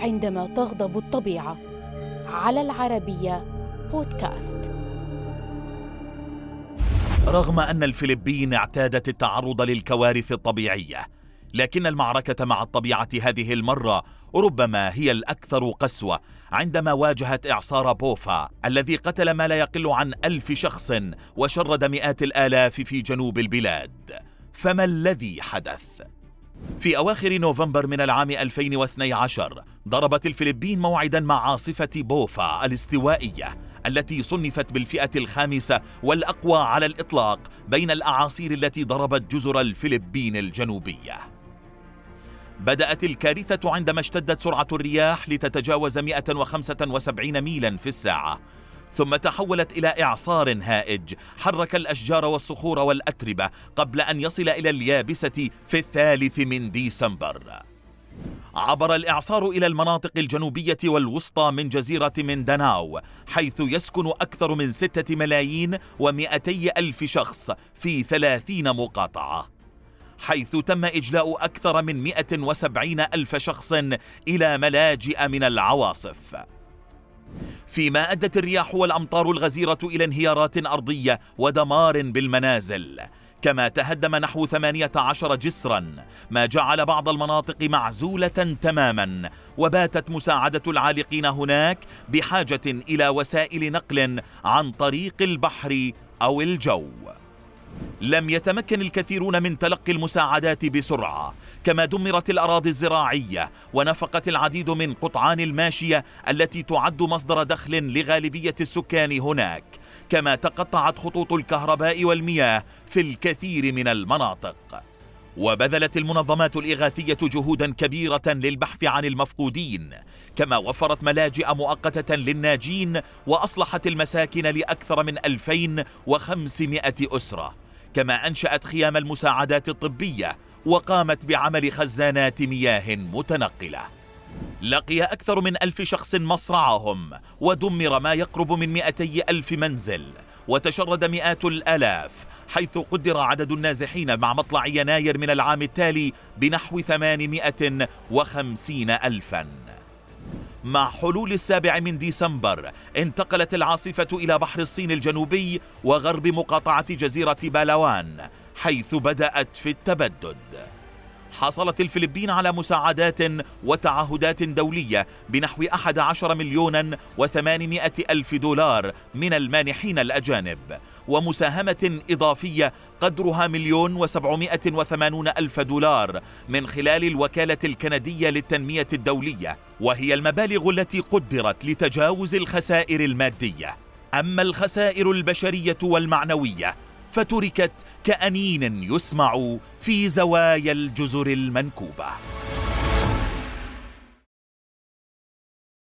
عندما تغضب الطبيعة. على العربية بودكاست. رغم أن الفلبين اعتادت التعرض للكوارث الطبيعية لكن المعركة مع الطبيعة هذه المرة ربما هي الأكثر قسوة عندما واجهت إعصار بوفا الذي قتل ما لا يقل عن ألف شخص وشرد مئات الآلاف في جنوب البلاد. فما الذي حدث؟ في أواخر نوفمبر من العام 2012 ضربت الفلبين موعدا مع عاصفة بوفا الاستوائية التي صنفت بالفئة الخامسة والأقوى على الإطلاق بين الأعاصير التي ضربت جزر الفلبين الجنوبية. بدأت الكارثة عندما اشتدت سرعة الرياح لتتجاوز 175 ميلا في الساعة ثم تحولت إلى إعصار هائج. حرك الأشجار والصخور والأتربة قبل أن يصل إلى اليابسة في الثالث من ديسمبر. عبر الإعصار إلى المناطق الجنوبية والوسطى من جزيرة مندناو حيث يسكن أكثر من ستة ملايين ومئتي ألف شخص في ثلاثين مقاطعة. حيث تم إجلاء أكثر من 170 ألف شخص إلى ملاجئ من العواصف. فيما أدت الرياح والأمطار الغزيرة إلى انهيارات أرضية ودمار بالمنازل. كما تهدم نحو 18 جسرا ما جعل بعض المناطق معزولة تماما. وباتت مساعدة العالقين هناك بحاجة إلى وسائل نقل عن طريق البحر أو الجو. لم يتمكن الكثيرون من تلقي المساعدات بسرعة كما دمرت الأراضي الزراعية ونفقت العديد من قطعان الماشية التي تعد مصدر دخل لغالبية السكان هناك كما تقطعت خطوط الكهرباء والمياه في الكثير من المناطق. وبذلت المنظمات الإغاثية جهودا كبيرة للبحث عن المفقودين كما وفرت ملاجئ مؤقتة للناجين وأصلحت المساكن لأكثر من 2500 أسرة. كما أنشأت خيام المساعدات الطبية وقامت بعمل خزانات مياه متنقلة. لقي أكثر من ألف شخص مصرعهم ودمر ما يقرب من مئتي ألف منزل وتشرد مئات الآلاف حيث قدر عدد النازحين مع مطلع يناير من العام التالي بنحو 850 ألفاً. مع حلول السابع من ديسمبر انتقلت العاصفة إلى بحر الصين الجنوبي وغرب مقاطعة جزيرة بالاوان حيث بدأت في التبدد. حصلت الفلبين على مساعدات وتعهدات دولية بنحو 11 مليون و800 ألف دولار من المانحين الأجانب ومساهمة إضافية قدرها مليون وسبعمائة وثمانون ألف دولار من خلال الوكالة الكندية للتنمية الدولية وهي المبالغ التي قدرت لتجاوز الخسائر المادية. أما الخسائر البشرية والمعنوية فتركت كأنين يسمع في زوايا الجزر المنكوبة.